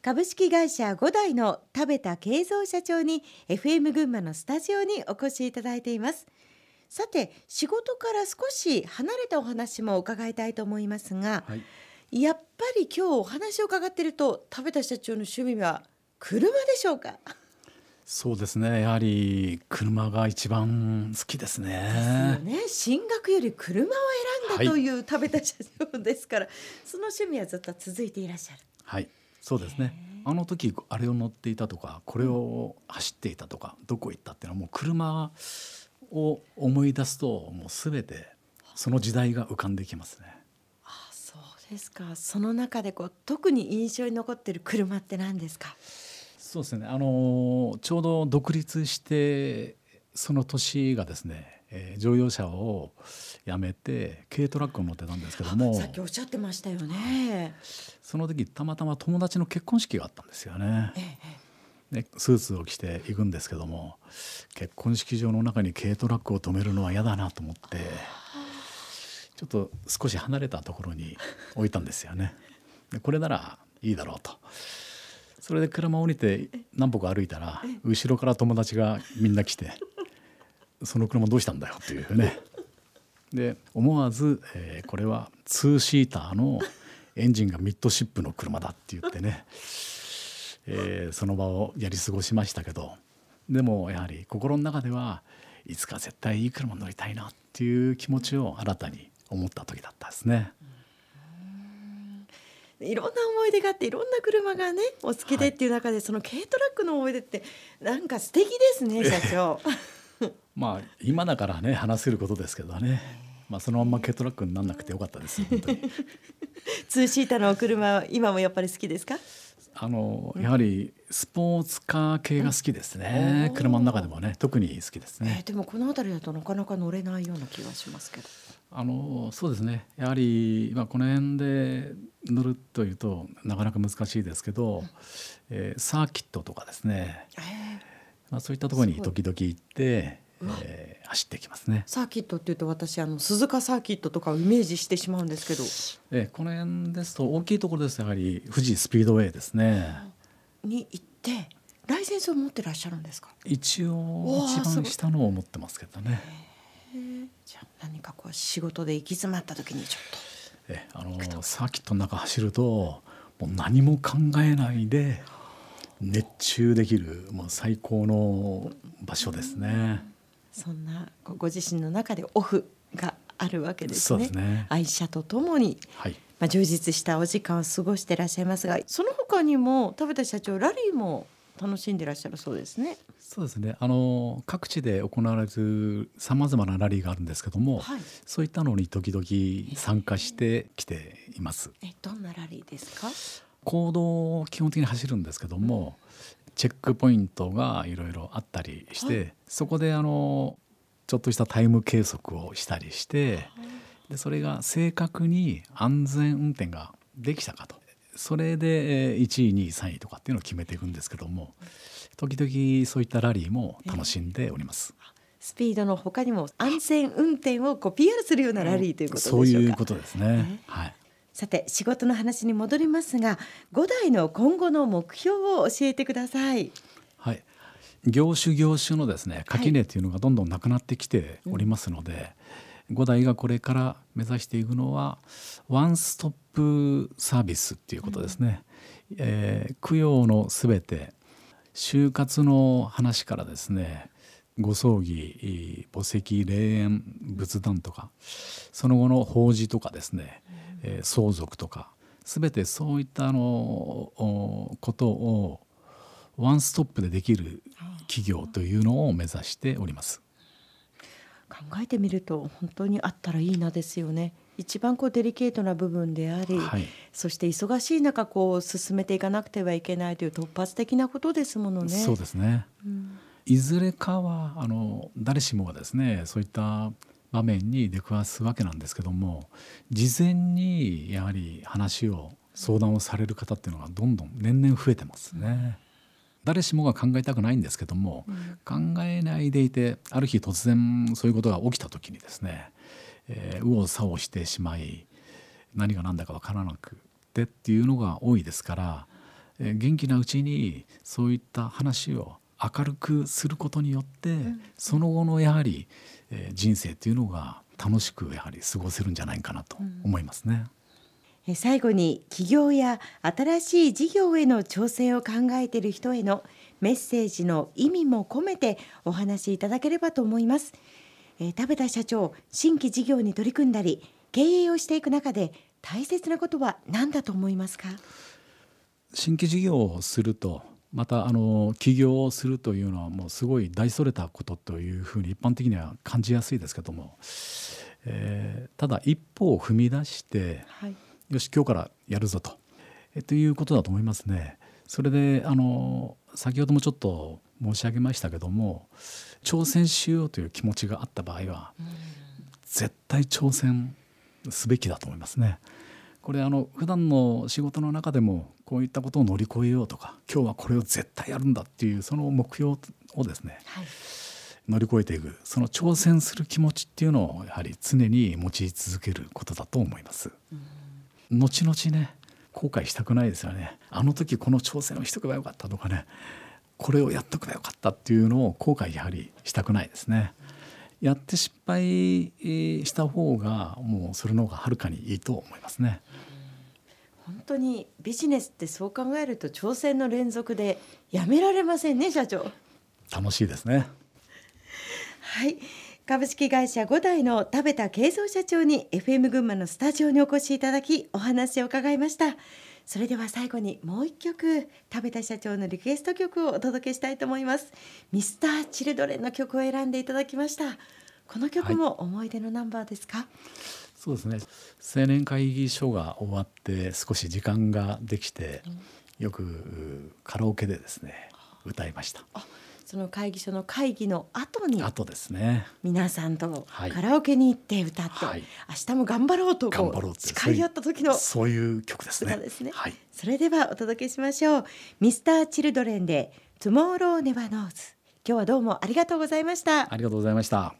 株式会社五代の田部田慶三社長に FM 群馬のスタジオにお越しいただいています。さて仕事から少し離れたお話も伺いたいと思いますが、はい、やっぱり今日お話を伺っていると田部田社長の趣味は車でしょうか？そうですね。やはり車が一番好きですね。ですよね。進学より車を選んだという田部田社長ですから、はい、その趣味はずっと続いていらっしゃる。はいそうですね。あの時あれを乗っていたとかこれを走っていたとかどこ行ったっていうのはもう車を思い出すともうすべてその時代が浮かんできますね。あそうですか。その中でこう特に印象に残っている車って何ですか？そうですね。あのちょうど独立してその年がですねえー、乗用車をやめて軽トラックを乗ってたんですけどもさっきおっしゃってましたよねその時たまたま友達の結婚式があったんですよね。ええ、でスーツを着て行くんですけども結婚式場の中に軽トラックを止めるのは嫌だなと思ってちょっと少し離れたところに置いたんですよね。でこれならいいだろうと。それで車を降りて何歩か歩いたら後ろから友達がみんな来てその車どうしたんだよっていうねで思わず、えー、これはツーシーターのエンジンがミッドシップの車だって言ってね、えー、その場をやり過ごしましたけどでもやはり心の中ではいつか絶対いい車乗りたいなっていう気持ちを新たに思った時だったですね。いろんな思い出があっていろんな車がねお好きでっていう中で、はい、その軽トラックの思い出ってなんか素敵ですね社長。まあ今だからね話せることですけどね。まあそのまま軽トラックになんなくてよかったです本当に。ツーシーターのお車今もやっぱり好きですか？あのやはりスポーツカー系が好きですね。車の中でもね特に好きですね。えー、でもこの辺りだとなかなか乗れないような気がしますけど。あのそうですねやはり、まあ、この辺で乗るというとなかなか難しいですけど、うん、えー、サーキットとかですね、えー、まあ、そういったところに時々行って。えー、走ってきますね。サーキットっていうと私あの鈴鹿サーキットとかをイメージしてしまうんですけど、えー、この辺ですと大きいところです。やはり富士スピードウェイですね。に行ってライセンスを持ってらっしゃるんですか？一応一番下のを持ってますけどね。じゃあ何かこう仕事で行き詰まった時にちょっと。えあのサーキットの中走るともう何も考えないで熱中できるもう最高の場所ですね。そんなご自身の中でオフがあるわけですね。すね愛車とともに、はい、まあ充実したお時間を過ごしていらっしゃいますが、その他にも田畑社長ラリーも楽しんでいらっしゃるそうですね。そうですね。あの各地で行われるさまざまなラリーがあるんですけども、はい、そういったのに時々参加してきています。え、どんなラリーですか？行動を基本的に走るんですけども、チェックポイントがいろいろあったりして、はい、そこであのちょっとしたタイム計測をしたりして、でそれが正確に安全運転ができたかとそれで1位2位3位とかっていうのを決めていくんですけども時々そういったラリーも楽しんでおります。スピードの他にも安全運転をこう PR するようなラリーということでしょうか。そういうことですね。はい。さて仕事の話に戻りますが五代の今後の目標を教えてください。はい業種業種のですね垣根というのがどんどんなくなってきておりますので、はいうん、五代がこれから目指していくのはワンストップサービスっていうことですね。うん、えー、供養のすべて就活の話からですねご葬儀墓石霊園仏壇とかその後の法事とかですね、えー、相続とか全てそういったあのことをワンストップでできる企業というのを目指しております。考えてみると本当にあったらいいなですよね。一番こうデリケートな部分であり、はい、そして忙しい中こう進めていかなくてはいけないという突発的なことですものね。そうですね。うん、いずれかはあの誰しもがですねそういった場面に出くわすわけなんですけども事前にやはり話を相談をされる方っていうのがどんどん年々増えてますね。誰しもが考えたくないんですけども、うん、考えないでいてある日突然そういうことが起きた時にですね、えー、右往左往してしまい何が何だか分からなくてっていうのが多いですからえー元気なうちにそういった話を明るくすることによって、んその後のやはり、えー人生っていうのが楽しくやはり過ごせるんじゃないかなと思いますね。え最後に起業や新しい事業への挑戦を考えている人へのメッセージの意味も込めてお話しいただければと思います。えー田部田社長、新規事業に取り組んだり経営をしていく中で大切なことは何だと思いますか？新規事業をするとまたあの起業をするというのはもうすごい大それたことというふうに一般的には感じやすいですけども、えーただ一歩を踏み出してはい。よし今日からやるぞと,、えということだと思いますね。それであの先ほどもちょっと申し上げましたけども挑戦しようという気持ちがあった場合は絶対挑戦すべきだと思いますね。これあの普段の仕事の中でもこういったことを乗り越えようとか今日はこれを絶対やるんだっていうその目標をですねはい。乗り越えていくその挑戦する気持ちっていうのをやはり常に持ち続けることだと思います。後々ね後悔したくないですよねあの時この挑戦をしとけばよかったとかねこれをやっとけばよかったっていうのを後悔やはりしたくないですね。やって失敗えーした方がもうそれの方がはるかにいいと思いますね。本当にビジネスってそう考えると挑戦の連続でやめられませんね社長。楽しいですね。はい。株式会社五代の田部田慶三社長に FM 群馬のスタジオにお越しいただきお話を伺いました。それでは最後にもう一曲田部田社長のリクエスト曲をお届けしたいと思います。ミスターチルドレンの曲を選んでいただきました。この曲も思い出のナンバーですか？そうですね青年会議所が終わって少し時間ができて、よくうカラオケでですね歌いました。あ、その会議所の会議の後にあとですね皆さんとはいカラオケに行って歌って、はい明日も頑張ろうとこ頑張ろう誓い合った時のそういう曲ですね。歌ですねはい。それではお届けしましょう。ミスターチルドレンで Tomorrow Never Knows。今日はどうもありがとうございました。ありがとうございました。